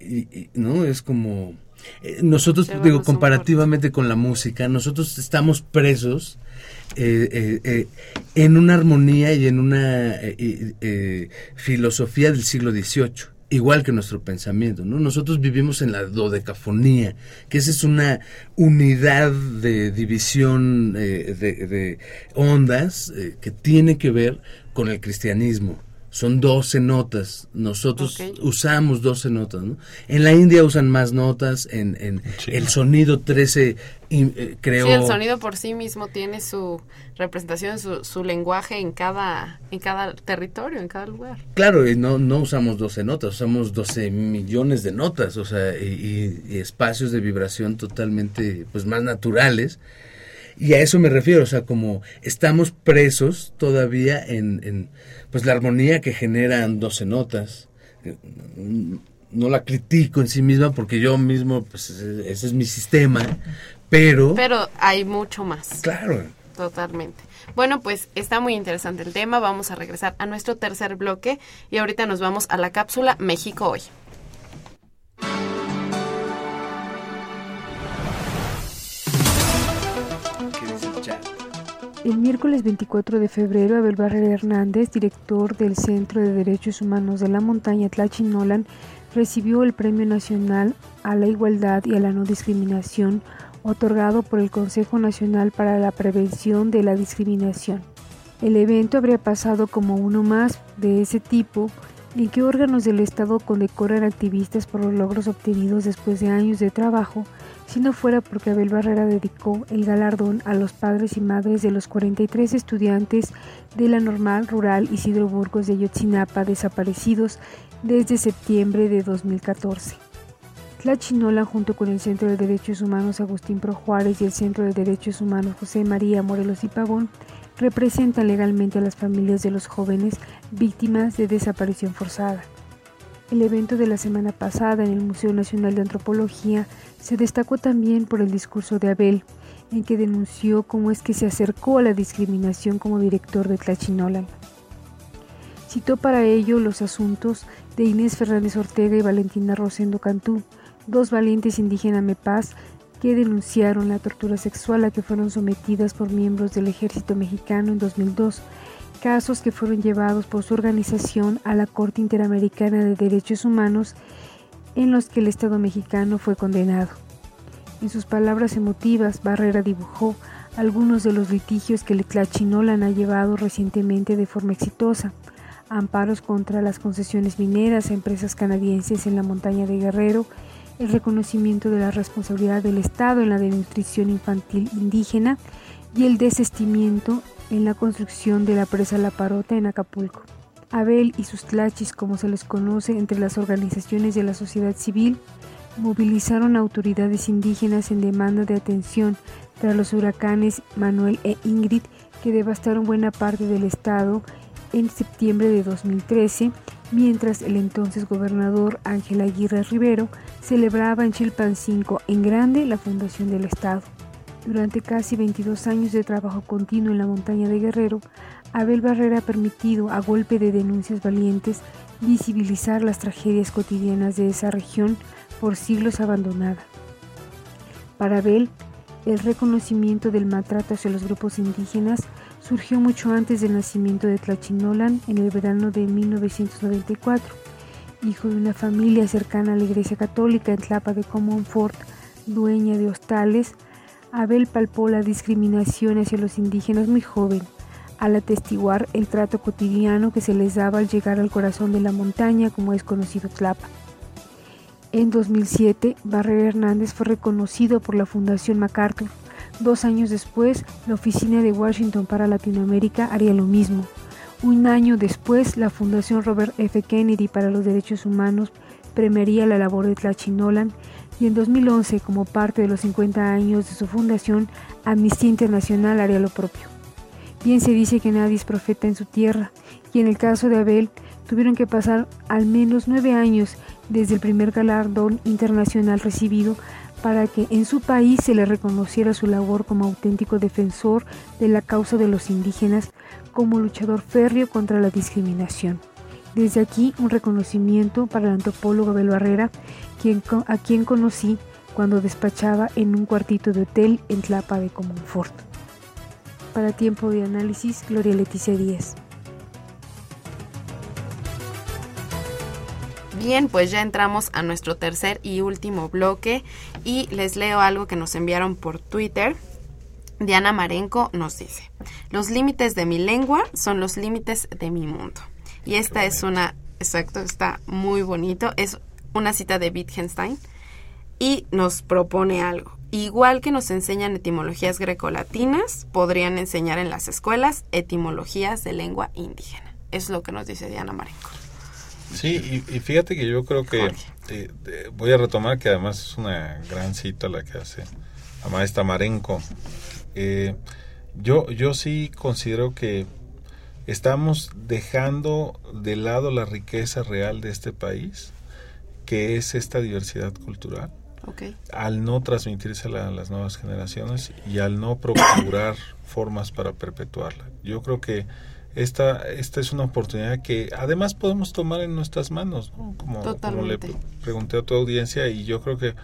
Y, y, no es como eh, nosotros digo comparativamente con la música nosotros estamos presos eh, eh, eh, en una armonía y en una eh, eh, filosofía del siglo XVIII igual que nuestro pensamiento no nosotros vivimos en la dodecafonía que esa es una unidad de división de, de ondas que tiene que ver con el cristianismo son 12 notas. Nosotros Ok. usamos 12 notas, ¿no? En la India usan más notas, en, en el sonido 13 y, eh, creó... Sí, el sonido por sí mismo tiene su representación, su, su lenguaje en cada, en cada territorio, en cada lugar. Claro, y no, no usamos 12 notas, usamos 12 millones de notas, o sea, y, y- y espacios de vibración totalmente, pues, más naturales. Y a eso me refiero, o sea, como estamos presos todavía en, en, pues, la armonía que generan 12 notas. No la critico en sí misma porque yo mismo, pues, ese es mi sistema, pero... Pero hay mucho más. Claro. Totalmente. Bueno, pues está muy interesante el tema. Vamos a regresar a nuestro tercer bloque y ahorita nos vamos a la cápsula México hoy. El miércoles 24 de febrero, Abel Barrera Hernández, director del Centro de Derechos Humanos de la Montaña Tlachinolan, recibió el Premio Nacional a la Igualdad y a la No Discriminación, otorgado por el Consejo Nacional para la Prevención de la Discriminación. El evento habría pasado como uno más de ese tipo en que órganos del Estado condecoran activistas por los logros obtenidos después de años de trabajo, si no fuera porque Abel Barrera dedicó el galardón a los padres y madres de los 43 estudiantes de la normal rural Isidro Burgos de Yotzinapa desaparecidos desde septiembre de 2014. Tlachinola, junto con el Centro de Derechos Humanos Agustín Pro Juárez y el Centro de Derechos Humanos José María Morelos y Pavón, representan legalmente a las familias de los jóvenes víctimas de desaparición forzada. El evento de la semana pasada en el Museo Nacional de Antropología se destacó también por el discurso de Abel, en que denunció cómo es que se acercó a la discriminación como director de Tlachinolan. Citó para ello los asuntos de Inés Fernández Ortega y Valentina Rosendo Cantú, dos valientes indígenas mepaz que denunciaron la tortura sexual a que fueron sometidas por miembros del ejército mexicano en 2002 casos que fueron llevados por su organización a la Corte Interamericana de Derechos Humanos en los que el Estado mexicano fue condenado. En sus palabras emotivas, Barrera dibujó algunos de los litigios que Tlachinolan ha llevado recientemente de forma exitosa, amparos contra las concesiones mineras a empresas canadienses en la montaña de Guerrero, el reconocimiento de la responsabilidad del Estado en la desnutrición infantil indígena y el desestimiento en la construcción de la presa La Parota en Acapulco. Abel y sus tlachis, como se les conoce entre las organizaciones de la sociedad civil, movilizaron autoridades indígenas en demanda de atención tras los huracanes Manuel e Ingrid que devastaron buena parte del estado en septiembre de 2013, mientras el entonces gobernador Ángel Aguirre Rivero celebraba en Chilpancingo en grande la fundación del estado. Durante casi 22 años de trabajo continuo en la montaña de Guerrero, Abel Barrera ha permitido, a golpe de denuncias valientes, visibilizar las tragedias cotidianas de esa región por siglos abandonada. Para Abel, el reconocimiento del maltrato hacia los grupos indígenas surgió mucho antes del nacimiento de Tlachinolan en el verano de 1994. Hijo de una familia cercana a la Iglesia Católica en Tlapa de Comonfort, dueña de hostales, Abel palpó la discriminación hacia los indígenas muy joven, al atestiguar el trato cotidiano que se les daba al llegar al corazón de la montaña como es conocido Tlapa. En 2007, Barrera Hernández fue reconocido por la Fundación MacArthur. Dos años después, la Oficina de Washington para Latinoamérica haría lo mismo. Un año después, la Fundación Robert F. Kennedy para los Derechos Humanos premiaría la labor de Tlachinolan y en 2011, como parte de los 50 años de su fundación, Amnistía Internacional haría lo propio. Bien se dice que nadie es profeta en su tierra, y en el caso de Abel, tuvieron que pasar al menos nueve años desde el primer galardón internacional recibido para que en su país se le reconociera su labor como auténtico defensor de la causa de los indígenas, como luchador férreo contra la discriminación. Desde aquí un reconocimiento para el antropólogo Abel Barrera, a quien conocí cuando despachaba en un cuartito de hotel en Tlapa de Comonfort. Para tiempo de análisis, Gloria Leticia Díaz. Bien, pues ya entramos a nuestro tercer y último bloque y les leo algo que nos enviaron por Twitter. Diana Marenco nos dice, los límites de mi lengua son los límites de mi mundo. Y esta es una, exacto, está muy bonito, es una cita de Wittgenstein y nos propone algo. Igual que nos enseñan etimologías grecolatinas, podrían enseñar en las escuelas etimologías de lengua indígena. Es lo que nos dice Diana Marenco. Sí, y, fíjate que yo creo que eh, voy a retomar que además es una gran cita la que hace la maestra Marenco. Eh, yo, yo sí considero que estamos dejando de lado la riqueza real de este país, que es esta diversidad cultural. Al no transmitírsela a las nuevas generaciones y al no procurar formas para perpetuarla. Yo creo que esta, esta es una oportunidad que además podemos tomar en nuestras manos, como, como le pregunté a tu audiencia y yo creo que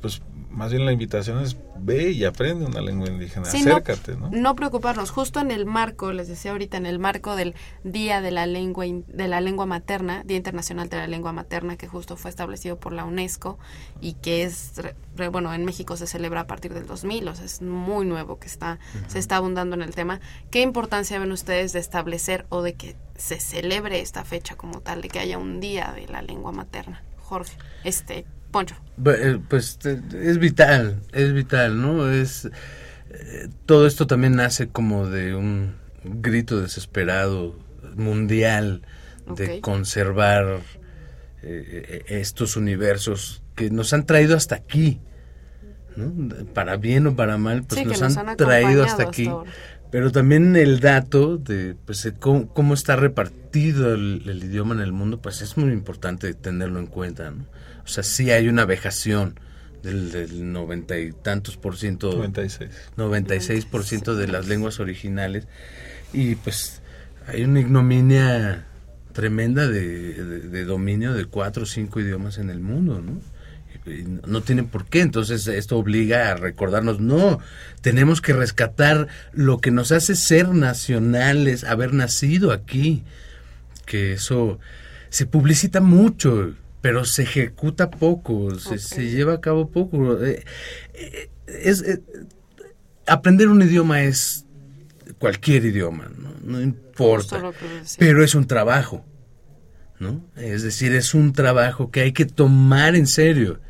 pues más bien la invitación es ve y aprende una lengua indígena, acércate, no, ¿no? preocuparnos, justo en el marco, les decía ahorita, en el marco del Día de la Lengua de la Lengua Materna, Día Internacional de la Lengua Materna, que justo fue establecido por la UNESCO y que es, bueno, en México se celebra a partir del 2000, o sea, es muy nuevo que está, se está abundando en el tema. ¿Qué importancia ven ustedes de establecer o de que se celebre esta fecha como tal, de que haya un Día de la Lengua Materna? Jorge, este, eh, pues es vital, es vital, ¿no? Es eh, todo esto también nace como de un grito desesperado mundial de conservar eh, estos universos que nos han traído hasta aquí, Para bien o para mal, pues nos, han, traído hasta aquí. pero también el dato de pues, cómo, está repartido el, el, idioma en el mundo, pues es muy importante tenerlo en cuenta. ¿no? O sea, sí hay una vejación del, noventa y tantos por ciento. 96. 96 por ciento de las lenguas originales. Y pues hay una ignominia tremenda de, dominio de cuatro o cinco idiomas en el mundo, ¿no? no tiene por qué. Entonces esto obliga a recordarnos, no, tenemos que rescatar lo que nos hace ser nacionales, haber nacido aquí. Que eso se publicita mucho, pero se ejecuta poco, se, lleva a cabo poco. Eh, eh, es, eh, aprender un idioma es cualquier idioma, no, importa, pero es un trabajo. ¿no? Es decir, es un trabajo que hay que tomar en serio.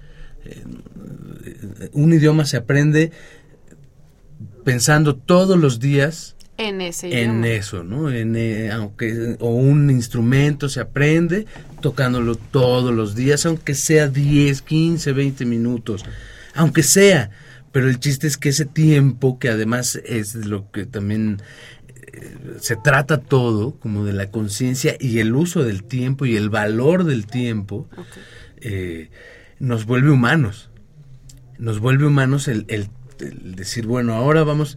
un idioma se aprende pensando todos los días en ese en eso, ¿no? En, eh, aunque o un instrumento se aprende tocándolo todos los días, aunque sea 10, 15, 20 minutos, aunque sea, pero el chiste es que ese tiempo que además es lo que también eh, se trata todo como de la conciencia y el uso del tiempo y el valor del tiempo eh, nos vuelve humanos. Nos vuelve humanos el, el decir bueno ahora vamos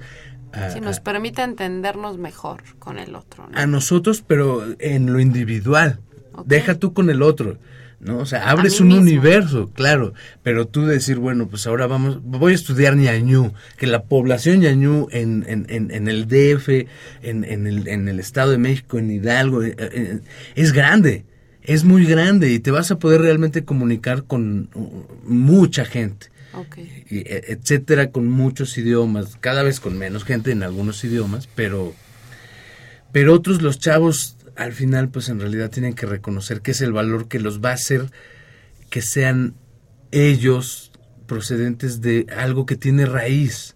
si nos permite entendernos mejor con el otro. A nosotros, pero en lo individual. Deja tú con el otro. ¿no? O sea, abres un universo, claro, pero tú decir, bueno, pues ahora vamos, voy a estudiar ñañú, que la población ñañú en, en, en, el DF, en, en, el, en el Estado de México, en Hidalgo, eh, eh, es grande, es muy grande y te vas a poder realmente comunicar con uh, mucha gente. E, etcétera, con muchos idiomas, cada vez con menos gente en algunos idiomas, pero, pero otros los chavos al final pues en realidad tienen que reconocer que es el valor que los va a hacer que sean ellos procedentes de algo que tiene raíz.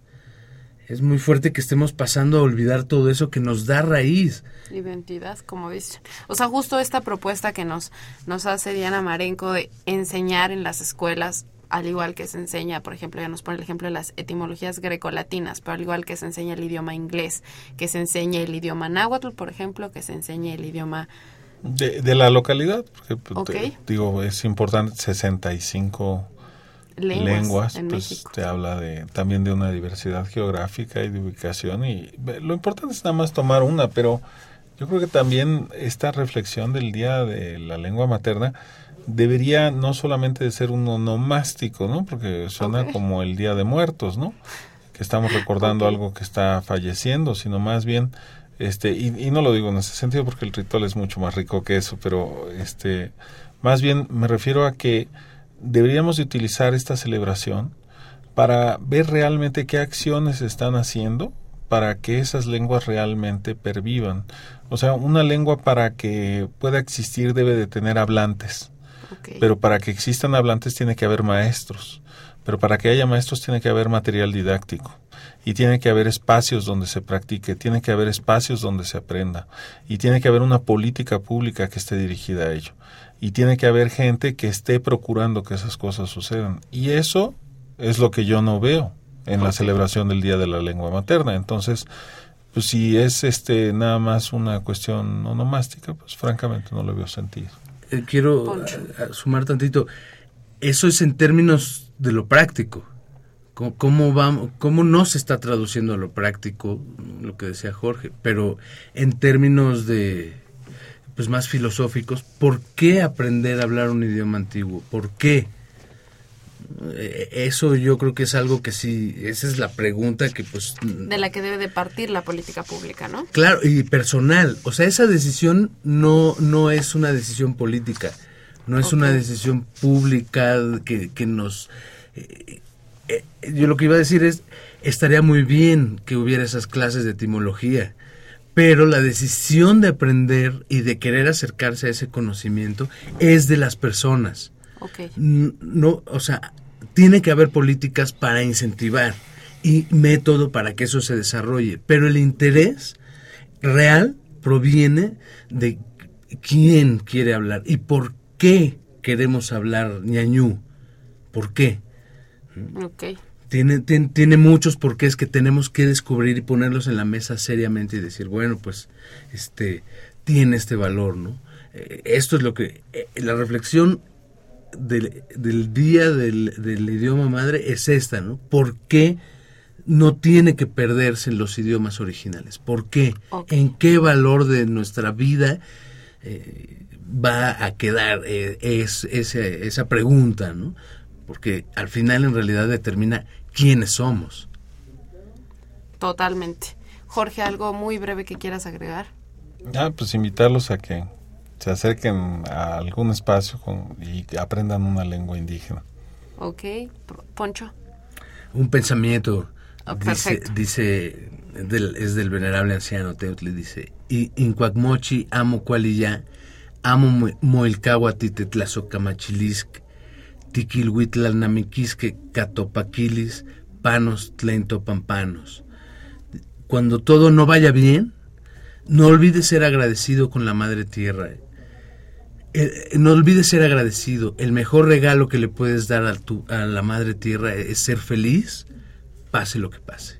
Es muy fuerte que estemos pasando a olvidar todo eso que nos da raíz. Identidad, como dicen. O sea, justo esta propuesta que nos, nos hace Diana Marenco de enseñar en las escuelas al igual que se enseña, por ejemplo, ya nos pone el ejemplo de las etimologías grecolatinas, pero al igual que se enseña el idioma inglés, que se enseña el idioma náhuatl, por ejemplo, que se enseñe el idioma... De, de la localidad, porque pues, digo, es importante, 65 lenguas, lenguas pues te habla de también de una diversidad geográfica y de ubicación y lo importante es nada más tomar una, pero yo creo que también esta reflexión del día de la lengua materna debería no solamente de ser un onomástico, ¿no? Porque suena como el Día de Muertos, ¿no? Que estamos recordando algo que está falleciendo, sino más bien, este, y, no lo digo en ese sentido porque el ritual es mucho más rico que eso, pero este, más bien me refiero a que deberíamos de utilizar esta celebración para ver realmente qué acciones están haciendo para que esas lenguas realmente pervivan. O sea, una lengua para que pueda existir debe de tener hablantes. Pero para que existan hablantes tiene que haber maestros. Pero para que haya maestros tiene que haber material didáctico. Y tiene que haber espacios donde se practique, tiene que haber espacios donde se aprenda. Y tiene que haber una política pública que esté dirigida a ello. Y tiene que haber gente que esté procurando que esas cosas sucedan. Y eso es lo que yo no veo en la celebración del Día de la Lengua Materna. Entonces, pues si es este nada más una cuestión onomástica, pues francamente no lo veo sentido. Eh, quiero sumar tantito. Eso es en términos de lo práctico. ¿Cómo, vamos, ¿Cómo no se está traduciendo a lo práctico, lo que decía Jorge? Pero en términos de pues más filosóficos, ¿por qué aprender a hablar un idioma antiguo? ¿Por qué? Eh, eso yo creo que es algo que sí, esa es la pregunta que pues... De la que debe de partir la política pública, ¿no? Claro, y personal. O sea, esa decisión no, no es una decisión política, no es una decisión pública que, que nos... Eh, eh, yo lo que iba a decir es, estaría muy bien que hubiera esas clases de etimología, pero la decisión de aprender y de querer acercarse a ese conocimiento es de las personas. No, o sea, tiene que haber políticas para incentivar y método para que eso se desarrolle, pero el interés real proviene de quién quiere hablar y por qué queremos hablar ñañú. ¿Por qué? Tiene, tiene, tiene, muchos porqués que tenemos que descubrir y ponerlos en la mesa seriamente y decir, bueno, pues este tiene este valor, ¿no? Eh, esto es lo que eh, la reflexión del, del día del, del, idioma madre es esta, ¿no? ¿Por qué no tiene que perderse los idiomas originales? ¿Por qué? ¿En qué valor de nuestra vida eh, va a quedar eh, es, esa pregunta, ¿no? porque al final en realidad determina quiénes somos. Totalmente. Jorge, algo muy breve que quieras agregar. Ya, pues invitarlos a que se acerquen a algún espacio y aprendan una lengua indígena. Ok, Poncho. Un pensamiento, ah, dice, dice es del venerable anciano Teotli, dice, Incuacmochi amo cualilla, amo moilcahuatitetlazocamakilisk, tiquilhuitlalnamiquisque catopaquilis, panos pampanos. Cuando todo no vaya bien, no olvides ser agradecido con la Madre Tierra. No olvides ser agradecido. El mejor regalo que le puedes dar a, tu, a la Madre Tierra es ser feliz, pase lo que pase.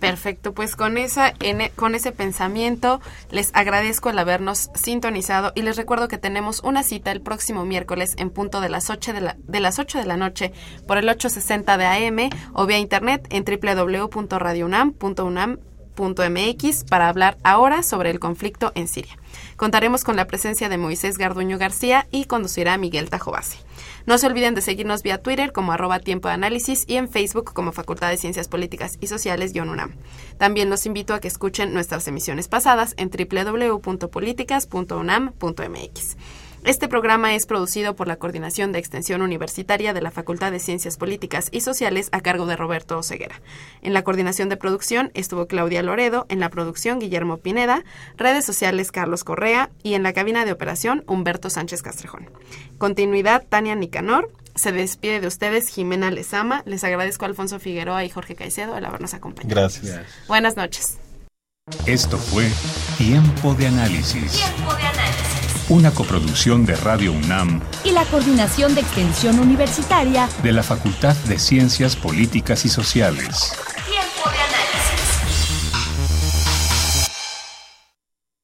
Perfecto, pues con esa e, con ese pensamiento les agradezco el habernos sintonizado y les recuerdo que tenemos una cita el próximo miércoles en punto de las 8 de, la, las 8 de la noche por el 860 de AM o vía internet en www.radiounam.unam mx para hablar ahora sobre el conflicto en Siria. Contaremos con la presencia de Moisés Garduño García y conducirá Miguel Tajobase. No se olviden de seguirnos vía Twitter como arroba tiempo de análisis y en Facebook como Facultad de Ciencias Políticas y Sociales-UNAM. También los invito a que escuchen nuestras emisiones pasadas en www.políticas.unam.mx. Este programa es producido por la Coordinación de Extensión Universitaria de la Facultad de Ciencias Políticas y Sociales a cargo de Roberto Oseguera. En la coordinación de producción estuvo Claudia Loredo, en la producción Guillermo Pineda, redes sociales Carlos Correa y en la cabina de operación Humberto Sánchez Castrejón. Continuidad Tania Nicanor. Se despide de ustedes Jimena Lezama. Les agradezco a Alfonso Figueroa y Jorge Caicedo el habernos acompañado. Gracias. Buenas noches. Esto fue Tiempo de Análisis. Tiempo de Análisis una coproducción de Radio UNAM y la Coordinación de Extensión Universitaria de la Facultad de Ciencias Políticas y Sociales.